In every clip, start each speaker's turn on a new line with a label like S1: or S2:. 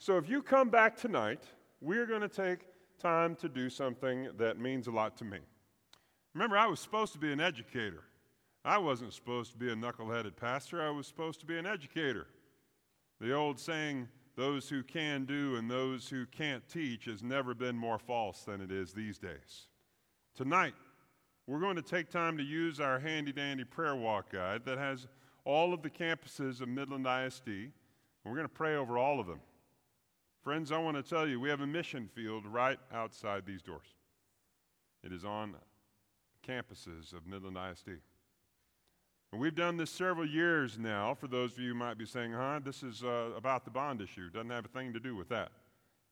S1: So if you come back tonight, we're going to take time to do something that means a lot to me. Remember, I was supposed to be an educator. I wasn't supposed to be a knuckleheaded pastor, I was supposed to be an educator. The old saying, those who can do and those who can't teach, has never been more false than it is these days. Tonight, we're going to take time to use our handy dandy prayer walk guide that has all of the campuses of Midland ISD, and we're going to pray over all of them. Friends, I want to tell you, we have a mission field right outside these doors. It is on campuses of Midland ISD. And we've done this several years now. For those of you who might be saying, huh, this is uh, about the bond issue. Doesn't have a thing to do with that.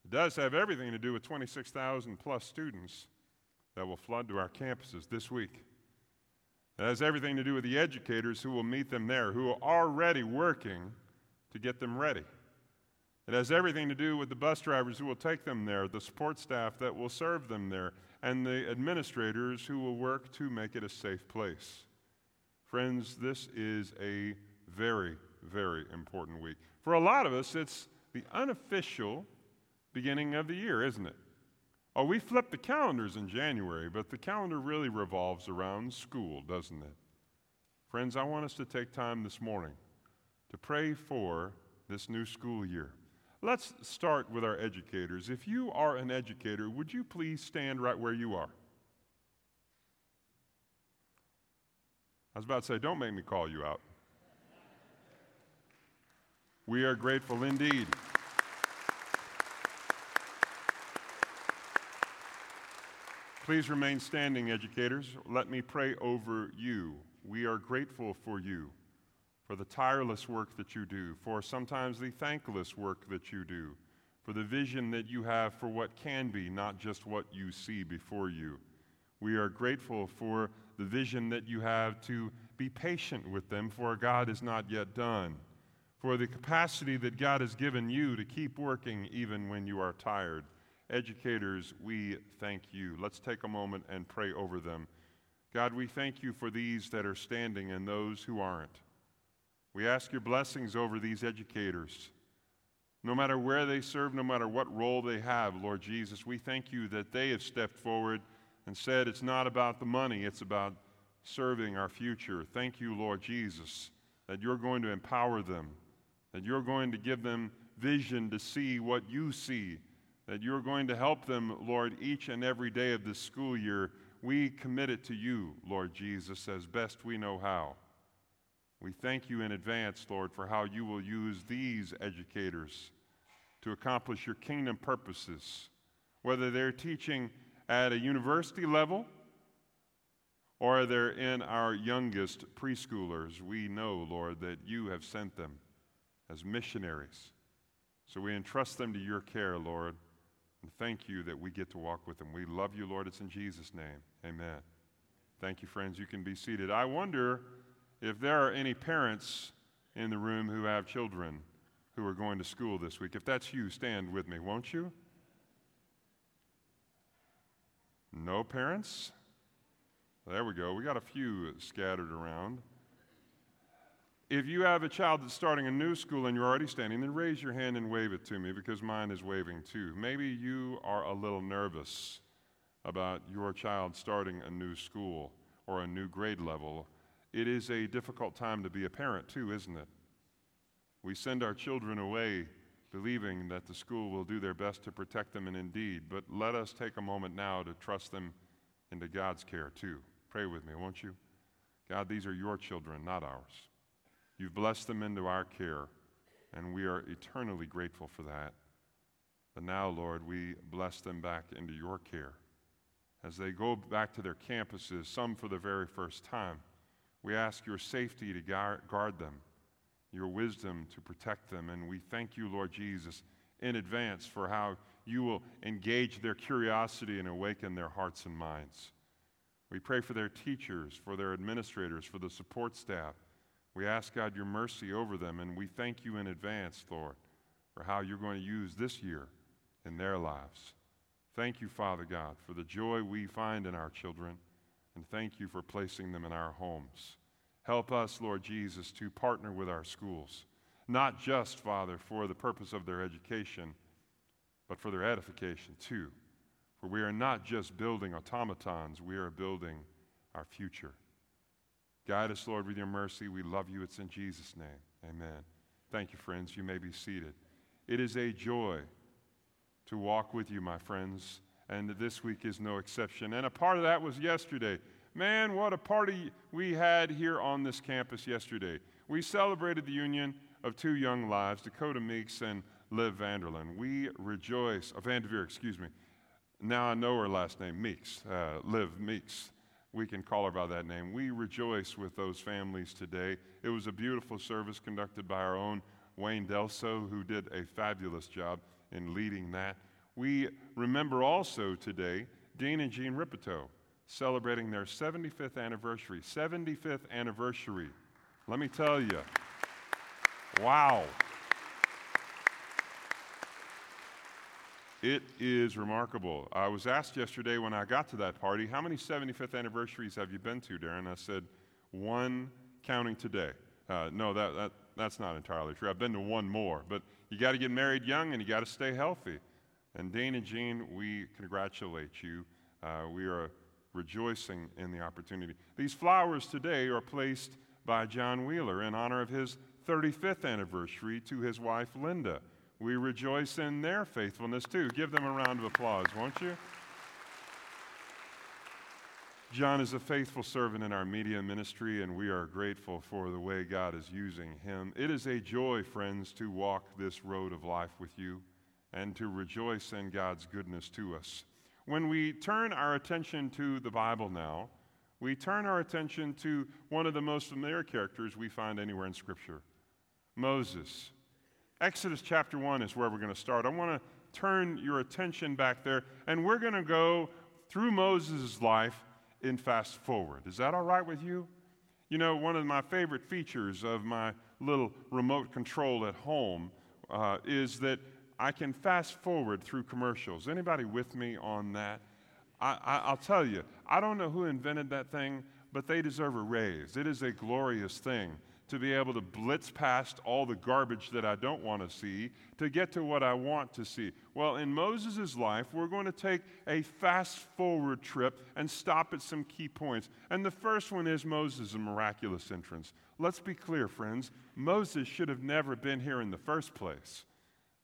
S1: It does have everything to do with 26,000 plus students that will flood to our campuses this week. It has everything to do with the educators who will meet them there, who are already working to get them ready. It has everything to do with the bus drivers who will take them there, the support staff that will serve them there, and the administrators who will work to make it a safe place. Friends, this is a very, very important week. For a lot of us, it's the unofficial beginning of the year, isn't it? Oh, we flip the calendars in January, but the calendar really revolves around school, doesn't it? Friends, I want us to take time this morning to pray for this new school year. Let's start with our educators. If you are an educator, would you please stand right where you are? I was about to say, don't make me call you out. We are grateful indeed. Please remain standing, educators. Let me pray over you. We are grateful for you, for the tireless work that you do, for sometimes the thankless work that you do, for the vision that you have for what can be, not just what you see before you. We are grateful for the vision that you have to be patient with them, for God is not yet done. For the capacity that God has given you to keep working even when you are tired. Educators, we thank you. Let's take a moment and pray over them. God, we thank you for these that are standing and those who aren't. We ask your blessings over these educators. No matter where they serve, no matter what role they have, Lord Jesus, we thank you that they have stepped forward and said it's not about the money, it's about serving our future. Thank you, Lord Jesus, that you're going to empower them, that you're going to give them vision to see what you see, that you're going to help them, Lord, each and every day of this school year. We commit it to you, Lord Jesus, as best we know how. We thank you in advance, Lord, for how you will use these educators to accomplish your kingdom purposes, whether they're teaching at a university level or they're in our youngest preschoolers. We know, Lord, that you have sent them as missionaries. So we entrust them to your care, Lord, and thank you that we get to walk with them. We love you, Lord. It's in Jesus' name. Amen. Thank you, friends. You can be seated. I wonder if there are any parents in the room who have children who are going to school this week. If that's you, stand with me, won't you? No parents? There we go. We got a few scattered around. If you have a child that's starting a new school and you're already standing, then raise your hand and wave it to me because mine is waving too. Maybe you are a little nervous about your child starting a new school or a new grade level. It is a difficult time to be a parent too, isn't it? We send our children away believing that the school will do their best to protect them, and indeed, but let us take a moment now to trust them into God's care too. Pray with me, won't you? God, these are your children, not ours. You've blessed them into our care, and we are eternally grateful for that. But now, Lord, we bless them back into your care. As they go back to their campuses, some for the very first time, we ask your safety to guard them your wisdom to protect them. And we thank you, Lord Jesus, in advance for how you will engage their curiosity and awaken their hearts and minds. We pray for their teachers, for their administrators, for the support staff. We ask God your mercy over them, and we thank you in advance, Lord, for how you're going to use this year in their lives. Thank you, Father God, for the joy we find in our children, and thank you for placing them in our homes. Help us, Lord Jesus, to partner with our schools. not just, Father, for the purpose of their education, but for their edification too. For we are not just building automatons, we are building our future. Guide us, Lord, with your mercy. We love you. It's in Jesus' name. Amen. Thank you, friends. You may be seated. It is a joy to walk with you, my friends, and this week is no exception. And a part of that was yesterday. Man, what a party we had here on this campus yesterday. We celebrated the union of two young lives, Dakota Meeks and Liv Vanderlyn. We rejoice, uh, Vanderveer, excuse me. Now I know her last name, Meeks, uh, Liv Meeks. We can call her by that name. We rejoice with those families today. It was a beautiful service conducted by our own Wayne Delso, who did a fabulous job in leading that. We remember also today Dean and Jean Ripito celebrating their 75th anniversary. 75th anniversary. Let me tell you, wow. It is remarkable. I was asked yesterday when I got to that party, how many 75th anniversaries have you been to, Darin? I said, one counting today. Uh, no, that, that, that's not entirely true. I've been to one more, but you got to get married young and you got to stay healthy. And Dane and Jean, we congratulate you. Uh, we are rejoicing in the opportunity. These flowers today are placed by John Wheeler in honor of his 35th anniversary to his wife Linda. We rejoice in their faithfulness too. Give them a round of applause, won't you? John is a faithful servant in our media ministry, and we are grateful for the way God is using him. It is a joy, friends, to walk this road of life with you and to rejoice in God's goodness to us. When we turn our attention to the Bible now, we turn our attention to one of the most familiar characters we find anywhere in Scripture Moses. Exodus chapter 1 is where we're going to start. I want to turn your attention back there, and we're going to go through Moses' life in fast forward. Is that all right with you? You know, one of my favorite features of my little remote control at home uh, is that I can fast forward through commercials. Anybody with me on that? I, will tell you, I don't know who invented that thing, but they deserve a raise. It is a glorious thing to be able to blitz past all the garbage that I don't want to see to get to what I want to see. Well, in Moses' life, we're going to take a fast forward trip and stop at some key points. And the first one is Moses' miraculous entrance. Let's be clear, friends. Moses should have never been here in the first place.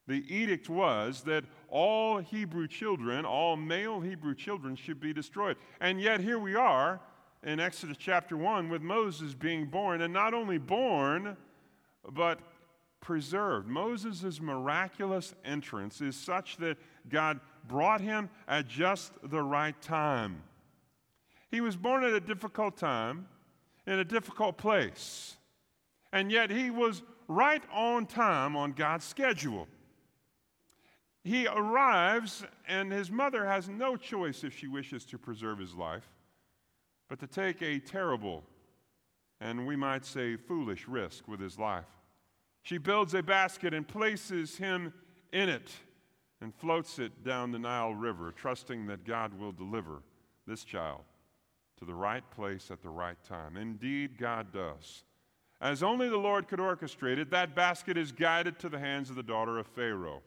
S1: The edict was that all Hebrew children, all male Hebrew children, should be destroyed. And yet here we are in Exodus chapter 1 with Moses being born, and not only born, but preserved. Moses' miraculous entrance is such that God brought him at just the right time. He was born at a difficult time, in a difficult place, and yet he was right on time on God's schedule. He arrives, and his mother has no choice if she wishes to preserve his life but to take a terrible and we might say foolish risk with his life. She builds a basket and places him in it and floats it down the Nile River, trusting that God will deliver this child to the right place at the right time. Indeed, God does. As only the Lord could orchestrate it, that basket is guided to the hands of the daughter of Pharaoh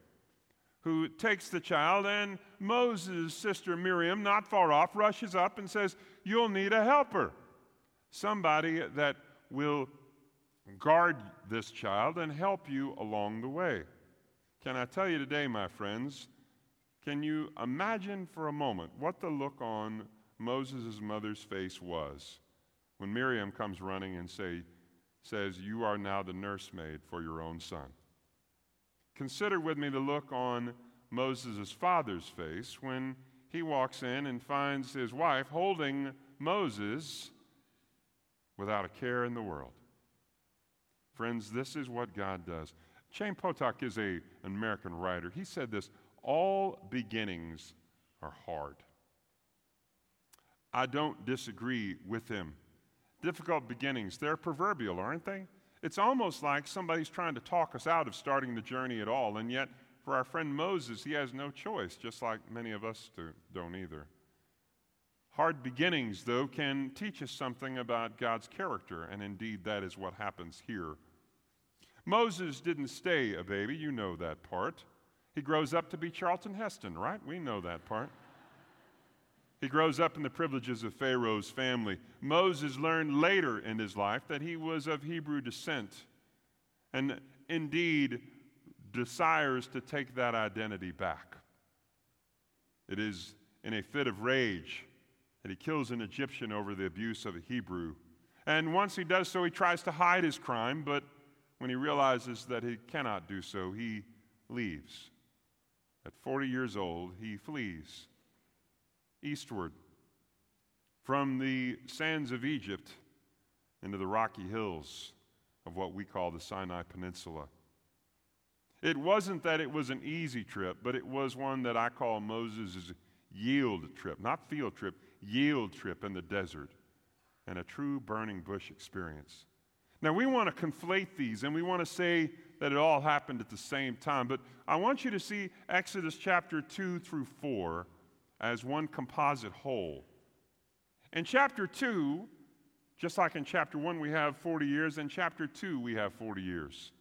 S1: who takes the child, and Moses' sister Miriam, not far off, rushes up and says, You'll need a helper. Somebody that will guard this child and help you along the way. Can I tell you today, my friends, can you imagine for a moment what the look on Moses' mother's face was when Miriam comes running and say, says, You are now the nursemaid for your own son? Consider with me the look on Moses' father's face when he walks in and finds his wife holding Moses without a care in the world. Friends, this is what God does. Chaim Potok is a, an American writer. He said this all beginnings are hard. I don't disagree with him. Difficult beginnings, they're proverbial, aren't they? It's almost like somebody's trying to talk us out of starting the journey at all, and yet for our friend Moses, he has no choice, just like many of us do, don't either. Hard beginnings, though, can teach us something about God's character, and indeed that is what happens here. Moses didn't stay a baby, you know that part. He grows up to be Charlton Heston, right? We know that part. He grows up in the privileges of Pharaoh's family. Moses learned later in his life that he was of Hebrew descent and indeed desires to take that identity back. It is in a fit of rage that he kills an Egyptian over the abuse of a Hebrew. And once he does so, he tries to hide his crime, but when he realizes that he cannot do so, he leaves. At 40 years old, he flees eastward from the sands of Egypt into the rocky hills of what we call the Sinai Peninsula. It wasn't that it was an easy trip, but it was one that I call Moses' yield trip, not field trip, yield trip in the desert, and a true burning bush experience. Now, we want to conflate these and we want to say that it all happened at the same time, but I want you to see Exodus chapter 2 through 4 as one composite whole. In chapter 2, just like in chapter 1, we have 40 years, in chapter 2, we have 40 years.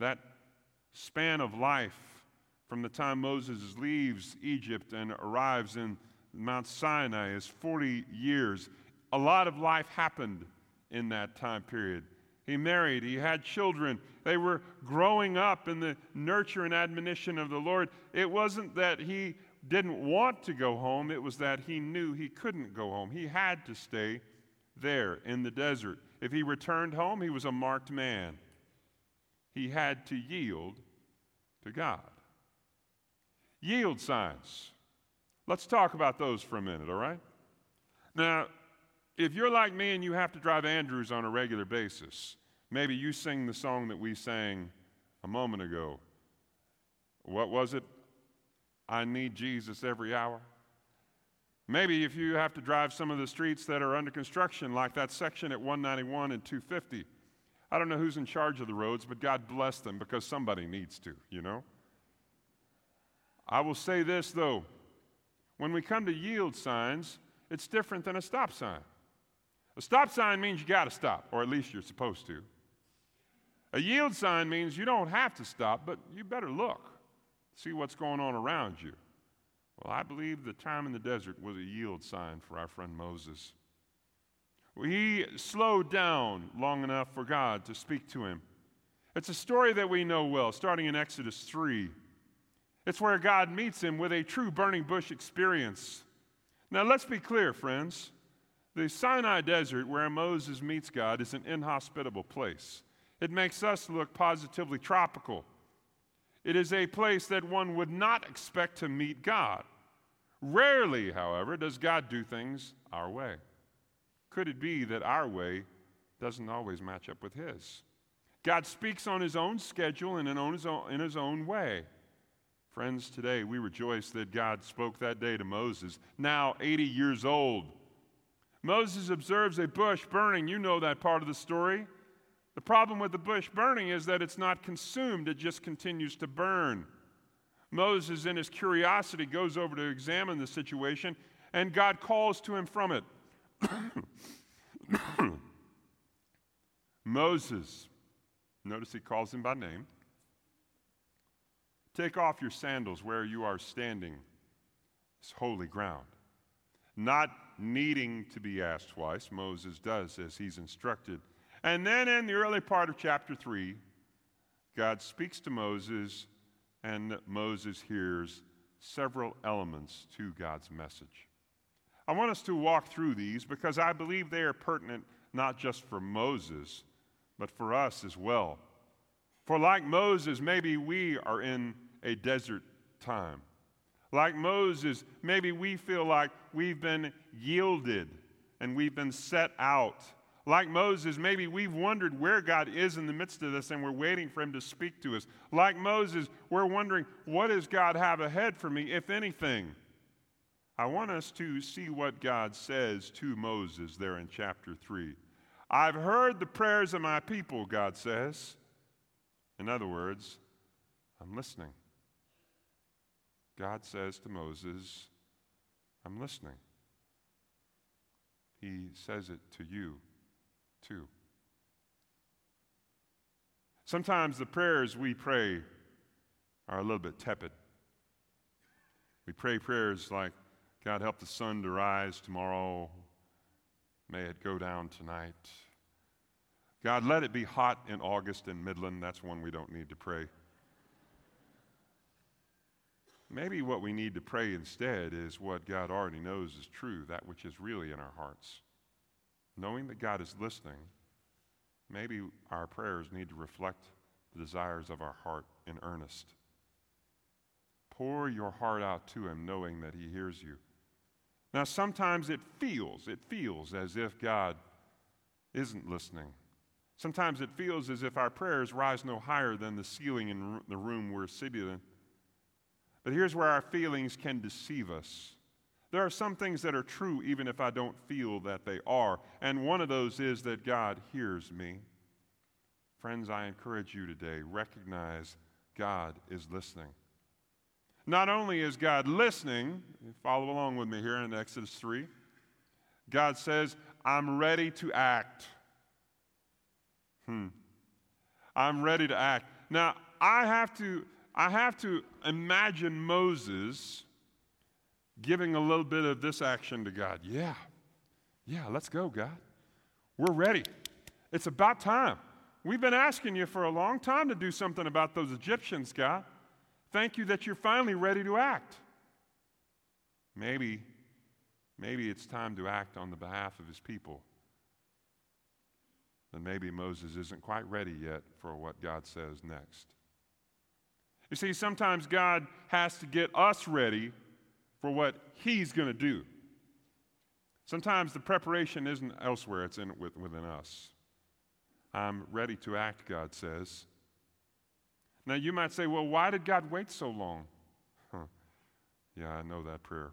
S1: That span of life from the time Moses leaves Egypt and arrives in Mount Sinai is 40 years. A lot of life happened in that time period. He married, he had children. They were growing up in the nurture and admonition of the Lord. It wasn't that he didn't want to go home, it was that he knew he couldn't go home. He had to stay there in the desert. If he returned home, he was a marked man. He had to yield to God. Yield signs. Let's talk about those for a minute, all right? Now, if you're like me and you have to drive Andrews on a regular basis, maybe you sing the song that we sang a moment ago. What was it? I need Jesus every hour. Maybe if you have to drive some of the streets that are under construction, like that section at 191 and 250. I don't know who's in charge of the roads, but God bless them because somebody needs to, you know? I will say this though when we come to yield signs, it's different than a stop sign. A stop sign means you got to stop, or at least you're supposed to. A yield sign means you don't have to stop, but you better look, see what's going on around you. Well, I believe the time in the desert was a yield sign for our friend Moses. He slowed down long enough for God to speak to him. It's a story that we know well, starting in Exodus 3. It's where God meets him with a true burning bush experience. Now, let's be clear, friends. The Sinai desert, where Moses meets God, is an inhospitable place. It makes us look positively tropical. It is a place that one would not expect to meet God. Rarely, however, does God do things our way. Could it be that our way doesn't always match up with His? God speaks on His own schedule and in his own, way. Friends, today we rejoice that God spoke that day to Moses, now 80 years old. Moses observes a bush burning. You know that part of the story. The problem with the bush burning is that it's not consumed, it just continues to burn. Moses, in his curiosity, goes over to examine the situation, and God calls to him from it. Moses, notice he calls him by name. Take off your sandals where you are standing. It's holy ground. Not needing to be asked twice, Moses does as he's instructed. And then in the early part of chapter 3, God speaks to Moses, and Moses hears several elements to God's message. I want us to walk through these because I believe they are pertinent not just for Moses, but for us as well. For like Moses, maybe we are in a desert time. Like Moses, maybe we feel like we've been yielded and we've been set out. Like Moses, maybe we've wondered where God is in the midst of this and we're waiting for him to speak to us. Like Moses, we're wondering, what does God have ahead for me, if anything? I want us to see what God says to Moses there in chapter 3. I've heard the prayers of my people, God says. In other words, I'm listening. God says to Moses, I'm listening. He says it to you, too. Sometimes the prayers we pray are a little bit tepid. We pray prayers like, God, help the sun to rise tomorrow. May it go down tonight. God, let it be hot in August in Midland. That's one we don't need to pray. Maybe what we need to pray instead is what God already knows is true, that which is really in our hearts. Knowing that God is listening, maybe our prayers need to reflect the desires of our heart in earnest. Pour your heart out to Him, knowing that He hears you. Now, sometimes it feels, it feels as if God isn't listening. Sometimes it feels as if our prayers rise no higher than the ceiling in the room we're sitting in. But here's where our feelings can deceive us. There are some things that are true even if I don't feel that they are. And one of those is that God hears me. Friends, I encourage you today recognize God is listening. Not only is God listening, follow along with me here in Exodus 3, God says, I'm ready to act. Hmm. I'm ready to act. Now, I have to I have to imagine Moses giving a little bit of this action to God. Yeah, yeah, let's go, God. We're ready. It's about time. We've been asking you for a long time to do something about those Egyptians, God. Thank you that you're finally ready to act. Maybe, maybe it's time to act on the behalf of his people. Then maybe Moses isn't quite ready yet for what God says next. You see, sometimes God has to get us ready for what He's going to do. Sometimes the preparation isn't elsewhere, it's in, within us. I'm ready to act, God says. Now, you might say, well, why did God wait so long? Huh. Yeah, I know that prayer.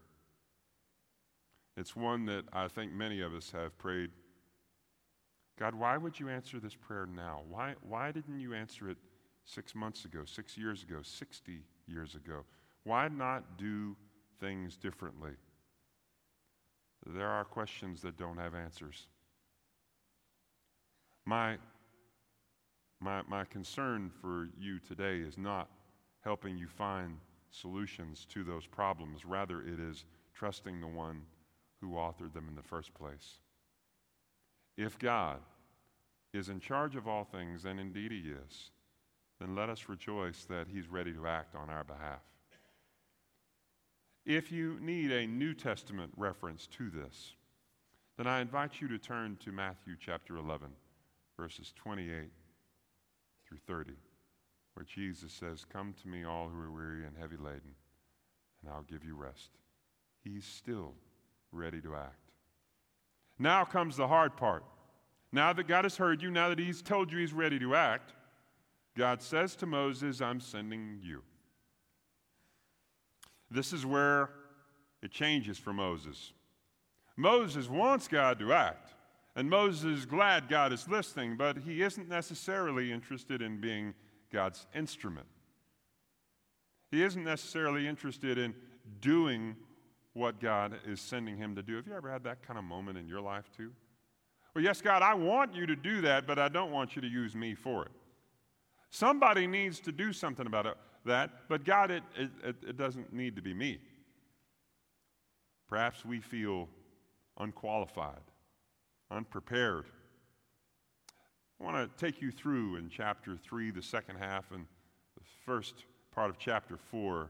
S1: It's one that I think many of us have prayed. God, why would you answer this prayer now? Why, why didn't you answer it six months ago, six years ago, 60 years ago? Why not do things differently? There are questions that don't have answers. My, my, my concern for you today is not helping you find solutions to those problems. Rather, it is trusting the one who authored them in the first place. If God is in charge of all things, and indeed He is, then let us rejoice that He's ready to act on our behalf. If you need a New Testament reference to this, then I invite you to turn to Matthew chapter 11, verses 28 through 30, where Jesus says, Come to me, all who are weary and heavy laden, and I'll give you rest. He's still ready to act. Now comes the hard part. Now that God has heard you, now that He's told you He's ready to act, God says to Moses, I'm sending you. This is where it changes for Moses. Moses wants God to act, and Moses is glad God is listening, but he isn't necessarily interested in being God's instrument. He isn't necessarily interested in doing what God is sending him to do. Have you ever had that kind of moment in your life, too? Well, yes, God, I want you to do that, but I don't want you to use me for it. Somebody needs to do something about it, that, but God, it, it, it doesn't need to be me. Perhaps we feel unqualified, unprepared. I want to take you through in chapter 3, the second half, and the first part of chapter 4,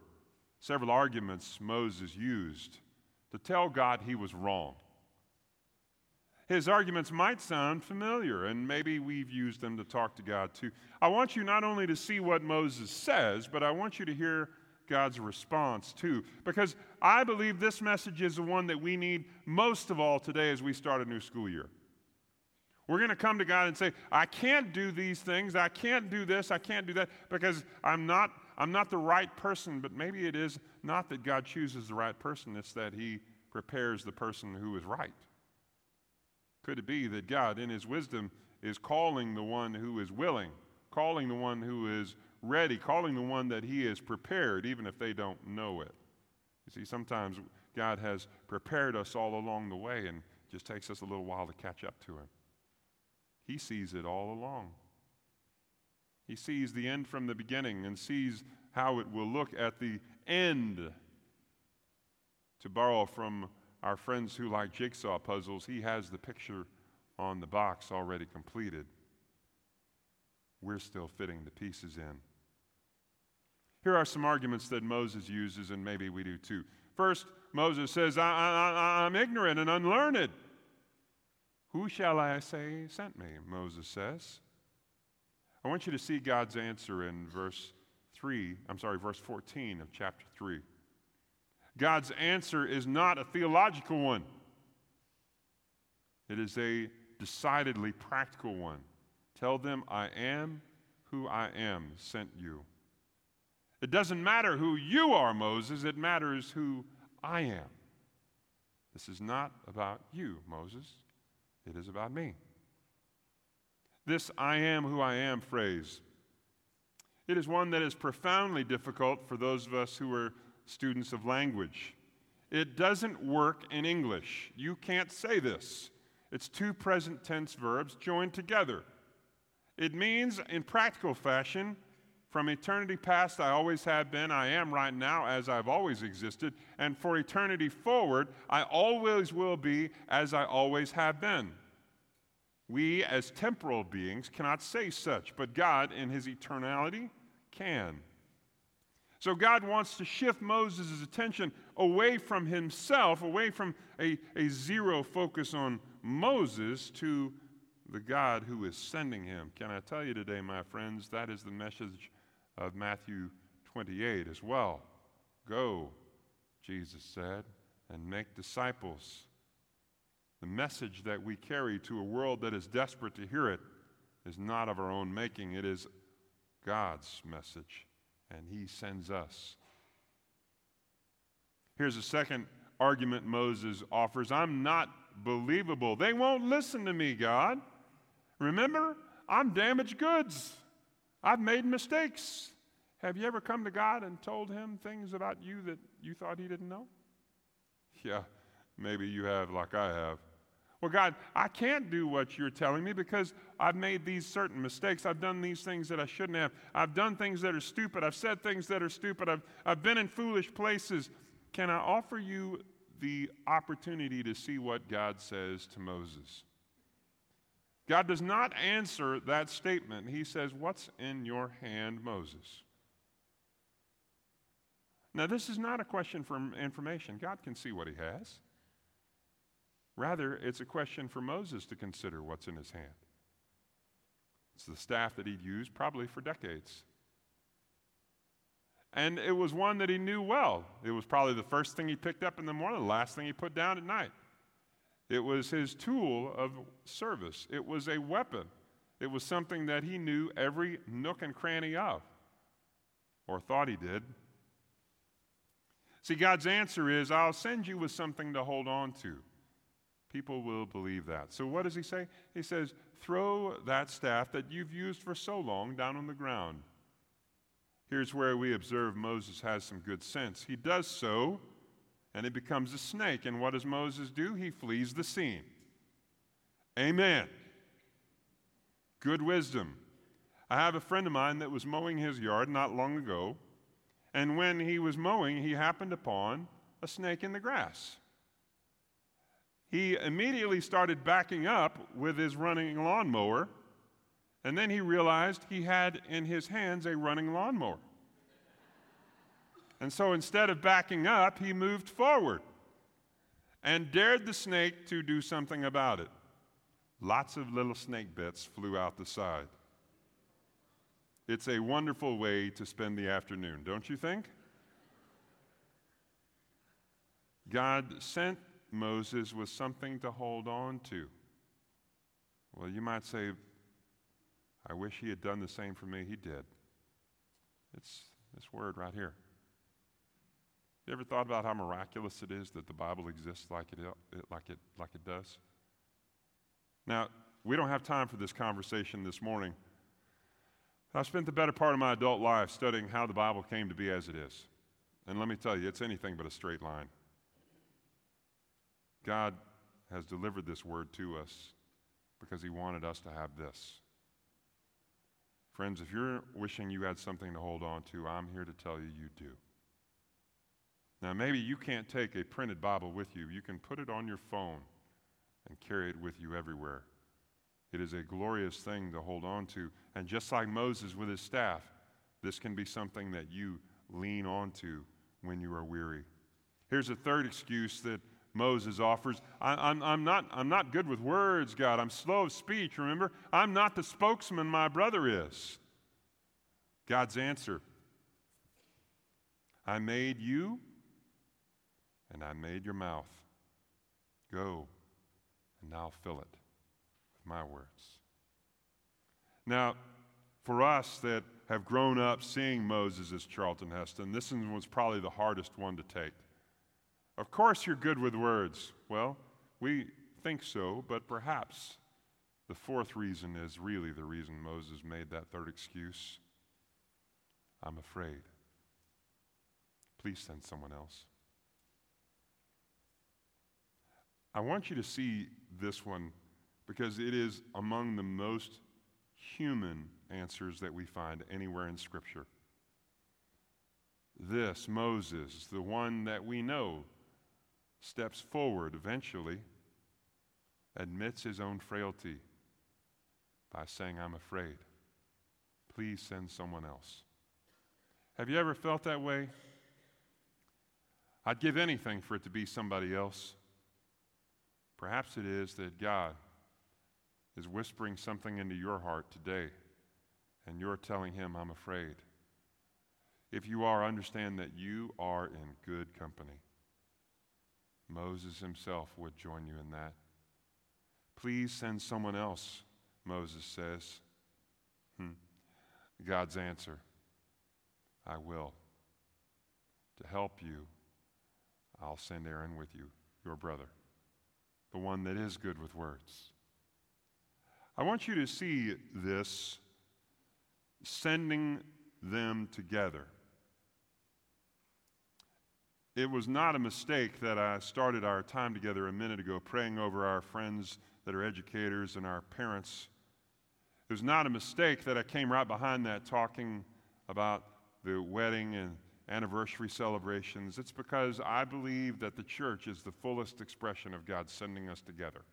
S1: several arguments Moses used to tell God he was wrong his arguments might sound familiar, and maybe we've used them to talk to God too. I want you not only to see what Moses says, but I want you to hear God's response too, because I believe this message is the one that we need most of all today as we start a new school year. We're going to come to God and say, I can't do these things, I can't do this, I can't do that, because I'm not, I'm not the right person. But maybe it is not that God chooses the right person, it's that He prepares the person who is right. Could it be that God, in His wisdom, is calling the one who is willing, calling the one who is ready, calling the one that He is prepared, even if they don't know it? You see, sometimes God has prepared us all along the way and just takes us a little while to catch up to Him. He sees it all along. He sees the end from the beginning and sees how it will look at the end. To borrow from our friends who like jigsaw puzzles, he has the picture on the box already completed. We're still fitting the pieces in. Here are some arguments that Moses uses, and maybe we do too. First, Moses says, I, am ignorant and unlearned. Who shall I say sent me? Moses says. I want you to see God's answer in verse 3, I'm sorry, verse 14 of chapter 3. God's answer is not a theological one, it is a decidedly practical one. Tell them, I am who I am sent you. It doesn't matter who you are, Moses, it matters who I am. This is not about you, Moses, it is about me. This I am who I am phrase, it is one that is profoundly difficult for those of us who are students of language. It doesn't work in English. You can't say this. It's two present tense verbs joined together. It means, in practical fashion, from eternity past, I always have been, I am right now, as I've always existed, and for eternity forward, I always will be as I always have been. We, as temporal beings, cannot say such, but God, in His eternality, can. So God wants to shift Moses' attention away from himself, away from a, a zero focus on Moses, to the God who is sending him. Can I tell you today, my friends, that is the message of Matthew 28 as well. Go, Jesus said, and make disciples. The message that we carry to a world that is desperate to hear it is not of our own making, it is God's message, and He sends us. Here's a second argument Moses offers I'm not believable. They won't listen to me, God. Remember, I'm damaged goods. I've made mistakes. Have you ever come to God and told Him things about you that you thought He didn't know? Yeah, maybe you have, like I have. Well, God, I can't do what you're telling me because I've made these certain mistakes. I've done these things that I shouldn't have. I've done things that are stupid. I've said things that are stupid. I've, I've been in foolish places. Can I offer you the opportunity to see what God says to Moses? God does not answer that statement. He says, What's in your hand, Moses? Now, this is not a question for information. God can see what he has. Rather, it's a question for Moses to consider what's in his hand. It's the staff that he'd used probably for decades. And it was one that he knew well. It was probably the first thing he picked up in the morning, the last thing he put down at night. It was his tool of service, it was a weapon. It was something that he knew every nook and cranny of, or thought he did. See, God's answer is I'll send you with something to hold on to. People will believe that. So, what does he say? He says, Throw that staff that you've used for so long down on the ground. Here's where we observe Moses has some good sense. He does so and it becomes a snake. And what does Moses do? He flees the scene. Amen. Good wisdom. I have a friend of mine that was mowing his yard not long ago, and when he was mowing, he happened upon a snake in the grass. He immediately started backing up with his running lawnmower, and then he realized he had in his hands a running lawnmower. And so instead of backing up, he moved forward and dared the snake to do something about it. Lots of little snake bits flew out the side. It's a wonderful way to spend the afternoon, don't you think? God sent Moses was something to hold on to. Well, you might say, I wish he had done the same for me. He did. It's this word right here. You ever thought about how miraculous it is that the Bible exists like it, like it, like it does? Now, we don't have time for this conversation this morning. I spent the better part of my adult life studying how the Bible came to be as it is. And let me tell you, it's anything but a straight line. God has delivered this word to us because he wanted us to have this. Friends, if you're wishing you had something to hold on to, I'm here to tell you you do. Now, maybe you can't take a printed Bible with you. You can put it on your phone and carry it with you everywhere. It is a glorious thing to hold on to. And just like Moses with his staff, this can be something that you lean onto when you are weary. Here's a third excuse that Moses offers I, am I'm, not, I'm not good with words, God. I'm slow of speech, remember? I'm not the spokesman my brother is. God's answer I made you, and I made your mouth. Go, and I'll fill it with my words. Now, for us that have grown up seeing Moses as Charlton Heston, this one was probably the hardest one to take. Of course, you're good with words. Well, we think so, but perhaps the fourth reason is really the reason Moses made that third excuse. I'm afraid. Please send someone else. I want you to see this one because it is among the most human answers that we find anywhere in Scripture. This, Moses, the one that we know steps forward eventually, admits his own frailty by saying, I'm afraid. Please send someone else. Have you ever felt that way? I'd give anything for it to be somebody else. Perhaps it is that God is whispering something into your heart today, and you're telling Him, I'm afraid. If you are, understand that you are in good company. Moses himself would join you in that. Please send someone else, Moses says. Hmm. God's answer I will. To help you, I'll send Aaron with you, your brother, the one that is good with words. I want you to see this sending them together. It was not a mistake that I started our time together a minute ago praying over our friends that are educators and our parents. It was not a mistake that I came right behind that talking about the wedding and anniversary celebrations. It's because I believe that the church is the fullest expression of God sending us together.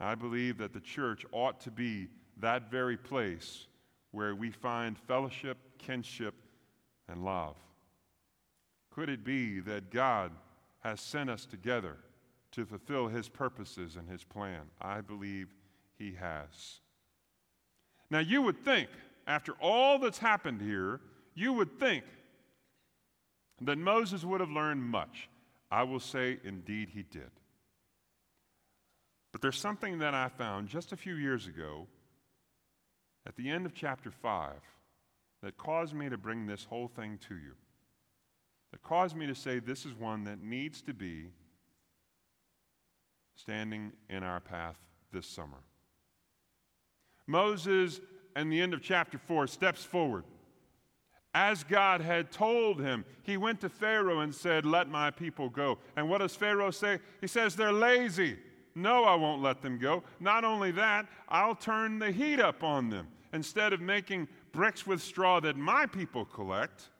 S1: I believe that the church ought to be that very place where we find fellowship, kinship, and love. Could it be that God has sent us together to fulfill His purposes and His plan? I believe He has. Now, you would think, after all that's happened here, you would think that Moses would have learned much. I will say, indeed, he did. But there's something that I found just a few years ago at the end of chapter 5 that caused me to bring this whole thing to you that caused me to say this is one that needs to be standing in our path this summer. Moses, in the end of chapter 4, steps forward. As God had told him, he went to Pharaoh and said, Let my people go. And what does Pharaoh say? He says, They're lazy. No, I won't let them go. Not only that, I'll turn the heat up on them. Instead of making bricks with straw that my people collect,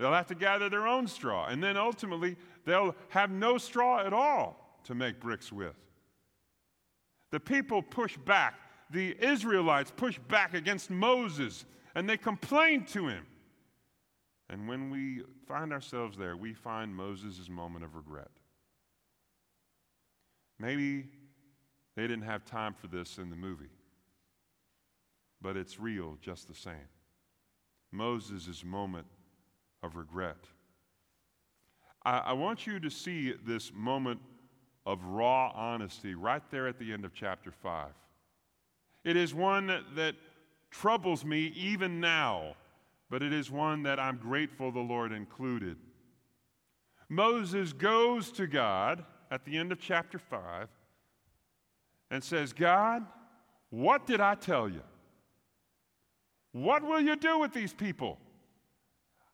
S1: They'll have to gather their own straw, and then ultimately they'll have no straw at all to make bricks with. The people push back. The Israelites push back against Moses, and they complain to him. And when we find ourselves there, we find Moses' moment of regret. Maybe they didn't have time for this in the movie, but it's real just the same. Moses' moment of regret. I, I want you to see this moment of raw honesty right there at the end of chapter 5. It is one that, troubles me even now, but it is one that I'm grateful the Lord included. Moses goes to God at the end of chapter 5 and says, God, what did I tell you? What will you do with these people?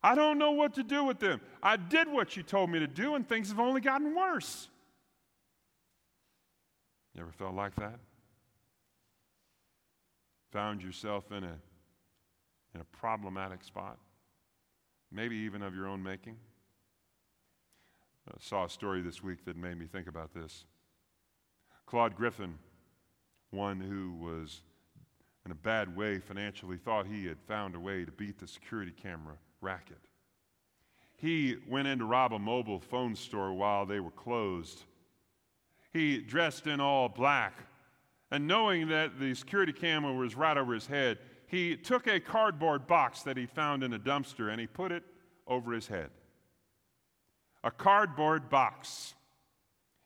S1: I don't know what to do with them. I did what you told me to do, and things have only gotten worse. You ever felt like that? found yourself in a, in a problematic spot, maybe even of your own making? I saw a story this week that made me think about this. Claude Griffin, one who was in a bad way financially, thought he had found a way to beat the security camera racket. He went in to rob a mobile phone store while they were closed. He dressed in all black, and knowing that the security camera was right over his head, he took a cardboard box that he found in a dumpster and he put it over his head. A cardboard box.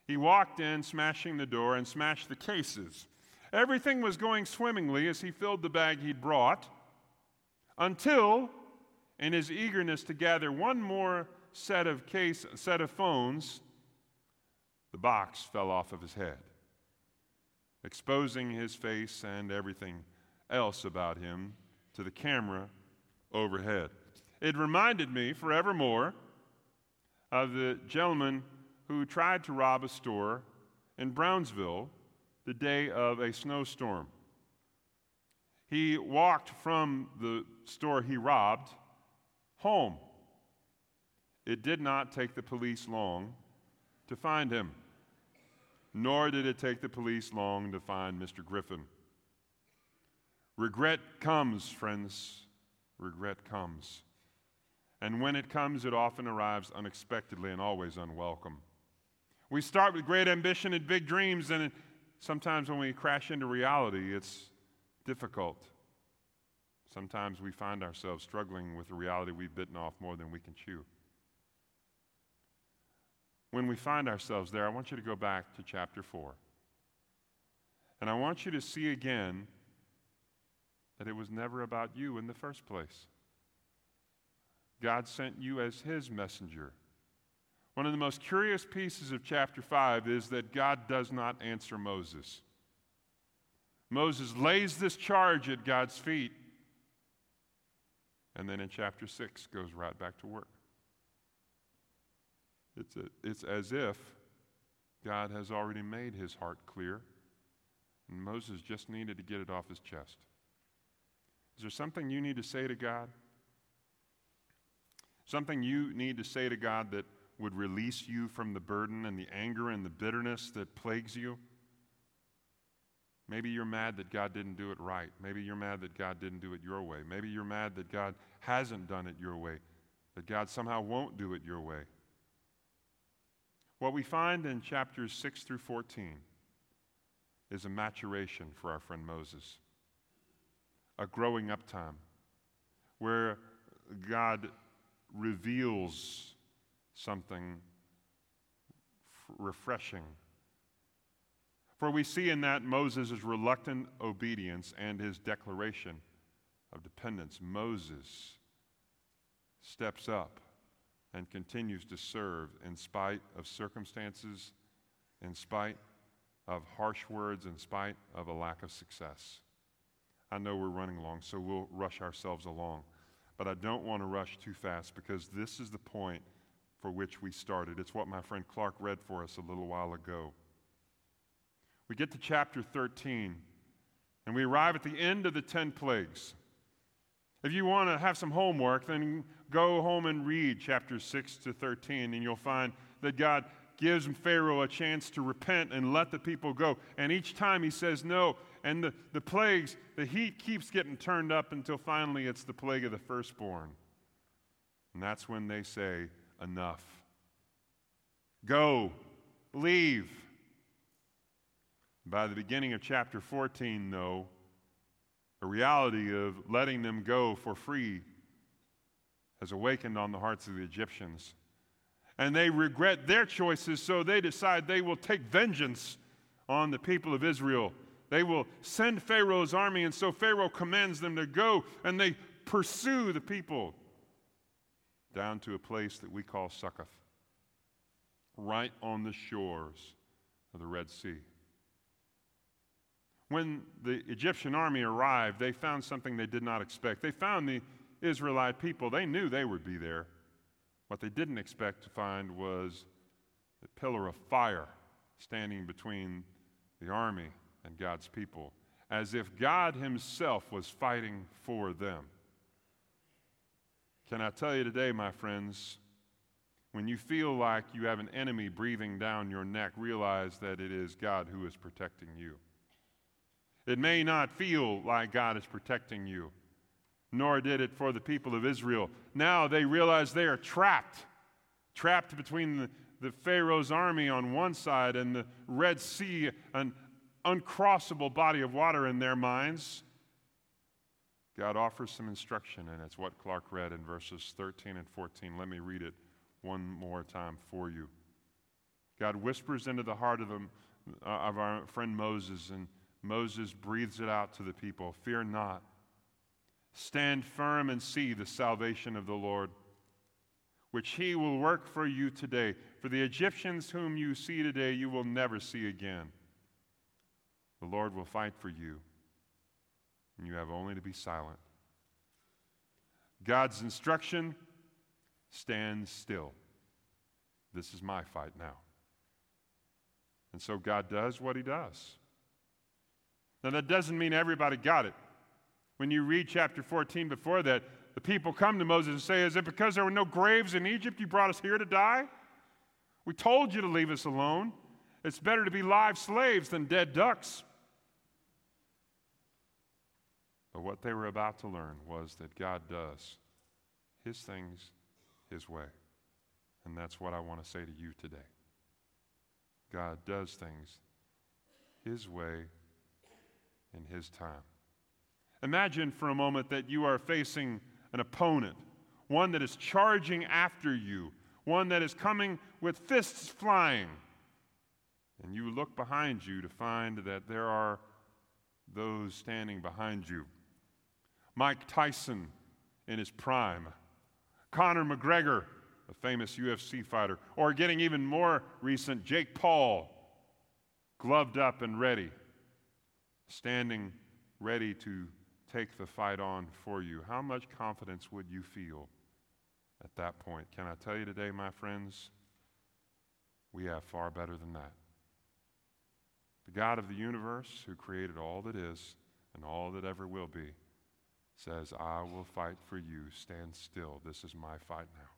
S1: He walked in, smashing the door, and smashed the cases. Everything was going swimmingly as he filled the bag he'd brought until, in his eagerness to gather one more set of, case, set of phones, the box fell off of his head, exposing his face and everything else about him to the camera overhead. It reminded me forevermore of the gentleman who tried to rob a store in Brownsville the day of a snowstorm. He walked from the store he robbed home. It did not take the police long to find him, nor did it take the police long to find Mr. Griffin. Regret comes, friends. Regret comes. And when it comes, it often arrives unexpectedly and always unwelcome. We start with great ambition and big dreams, and sometimes when we crash into reality, it's difficult. Sometimes we find ourselves struggling with the reality we've bitten off more than we can chew. When we find ourselves there, I want you to go back to chapter 4. And I want you to see again that it was never about you in the first place. God sent you as his messenger. One of the most curious pieces of chapter 5 is that God does not answer Moses. Moses lays this charge at God's feet, and then in chapter 6 goes right back to work. It's, a, it's as if God has already made his heart clear, and Moses just needed to get it off his chest. Is there something you need to say to God? Something you need to say to God that would release you from the burden and the anger and the bitterness that plagues you. Maybe you're mad that God didn't do it right. Maybe you're mad that God didn't do it your way. Maybe you're mad that God hasn't done it your way, that God somehow won't do it your way. What we find in chapters 6 through 14 is a maturation for our friend Moses, a growing up time where God reveals something f- refreshing. For we see in that Moses' reluctant obedience and his declaration of dependence. Moses steps up and continues to serve in spite of circumstances, in spite of harsh words, in spite of a lack of success. I know we're running long, so we'll rush ourselves along. But I don't want to rush too fast because this is the point for which we started. It's what my friend Clark read for us a little while ago. We get to chapter 13, and we arrive at the end of the 10 plagues. If you want to have some homework, then go home and read chapters 6 to 13, and you'll find that God gives Pharaoh a chance to repent and let the people go. And each time he says no. And the, the plagues, the heat keeps getting turned up until finally it's the plague of the firstborn. And that's when they say, enough. Go, leave. By the beginning of chapter 14, though, the reality of letting them go for free has awakened on the hearts of the Egyptians. And they regret their choices, so they decide they will take vengeance on the people of Israel. They will send Pharaoh's army, and so Pharaoh commands them to go, and they pursue the people down to a place that we call Succoth, right on the shores of the Red Sea. When the Egyptian army arrived, they found something they did not expect. They found the Israelite people. They knew they would be there. What they didn't expect to find was a pillar of fire standing between the army and God's people. as if God Himself was fighting for them. Can I tell you today, my friends, when you feel like you have an enemy breathing down your neck, realize that it is God who is protecting you. It may not feel like God is protecting you, nor did it for the people of Israel. Now they realize they are trapped, trapped between the, the Pharaoh's army on one side and the Red Sea, an uncrossable body of water in their minds. God offers some instruction, and it's what Clark read in verses 13 and 14. Let me read it one more time for you. God whispers into the heart of, them, uh, of our friend Moses, and Moses breathes it out to the people Fear not. Stand firm and see the salvation of the Lord, which he will work for you today. For the Egyptians whom you see today, you will never see again. The Lord will fight for you, and you have only to be silent. God's instruction stand still. This is my fight now. And so God does what he does. Now, that doesn't mean everybody got it. When you read chapter 14 before that, the people come to Moses and say, Is it because there were no graves in Egypt you brought us here to die? We told you to leave us alone. It's better to be live slaves than dead ducks. But what they were about to learn was that God does his things his way. And that's what I want to say to you today. God does things his way in his time. Imagine for a moment that you are facing an opponent, one that is charging after you, one that is coming with fists flying. And you look behind you to find that there are those standing behind you. Mike Tyson in his prime Conor McGregor, a famous UFC fighter, or getting even more recent, Jake Paul, gloved up and ready, standing ready to take the fight on for you. How much confidence would you feel at that point? Can I tell you today, my friends? We have far better than that. The God of the universe, who created all that is and all that ever will be, says, I will fight for you. Stand still. This is my fight now.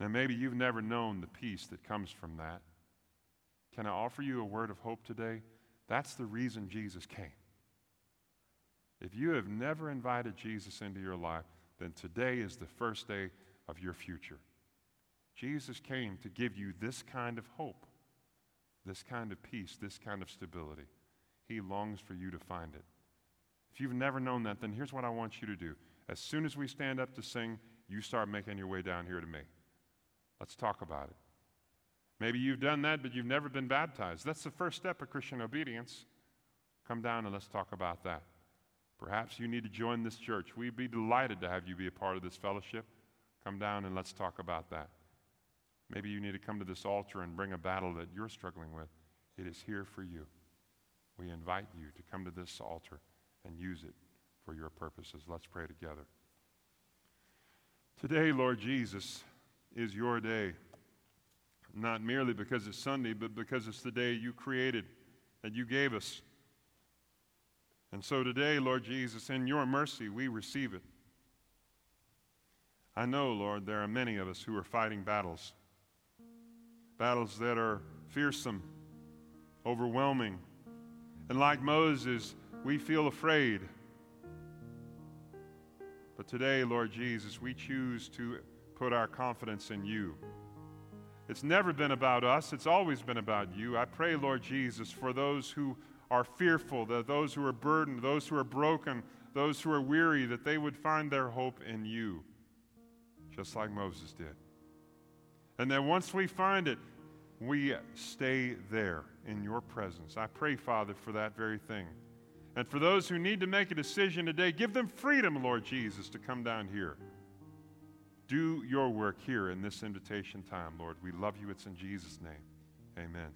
S1: Now, maybe you've never known the peace that comes from that. Can I offer you a word of hope today? That's the reason Jesus came. If you have never invited Jesus into your life, then today is the first day of your future. Jesus came to give you this kind of hope, this kind of peace, this kind of stability. He longs for you to find it. If you've never known that, then here's what I want you to do. As soon as we stand up to sing, you start making your way down here to me. Let's talk about it. Maybe you've done that, but you've never been baptized. That's the first step of Christian obedience. Come down and let's talk about that. Perhaps you need to join this church. We'd be delighted to have you be a part of this fellowship. Come down and let's talk about that. Maybe you need to come to this altar and bring a battle that you're struggling with. It is here for you. We invite you to come to this altar and use it for your purposes. Let's pray together. Today, Lord Jesus, is your day. Not merely because it's Sunday, but because it's the day you created and you gave us. And so today, Lord Jesus, in your mercy, we receive it. I know, Lord, there are many of us who are fighting battles. Battles that are fearsome, overwhelming. And like Moses, we feel afraid. But today, Lord Jesus, we choose to put our confidence in you. It's never been about us, it's always been about you. I pray, Lord Jesus, for those who are fearful, that those who are burdened, those who are broken, those who are weary, that they would find their hope in you, just like Moses did. And then once we find it, we stay there in your presence. I pray, Father, for that very thing. And for those who need to make a decision today, give them freedom, Lord Jesus, to come down here. Do your work here in this invitation time, Lord. We love you. It's in Jesus' name. Amen.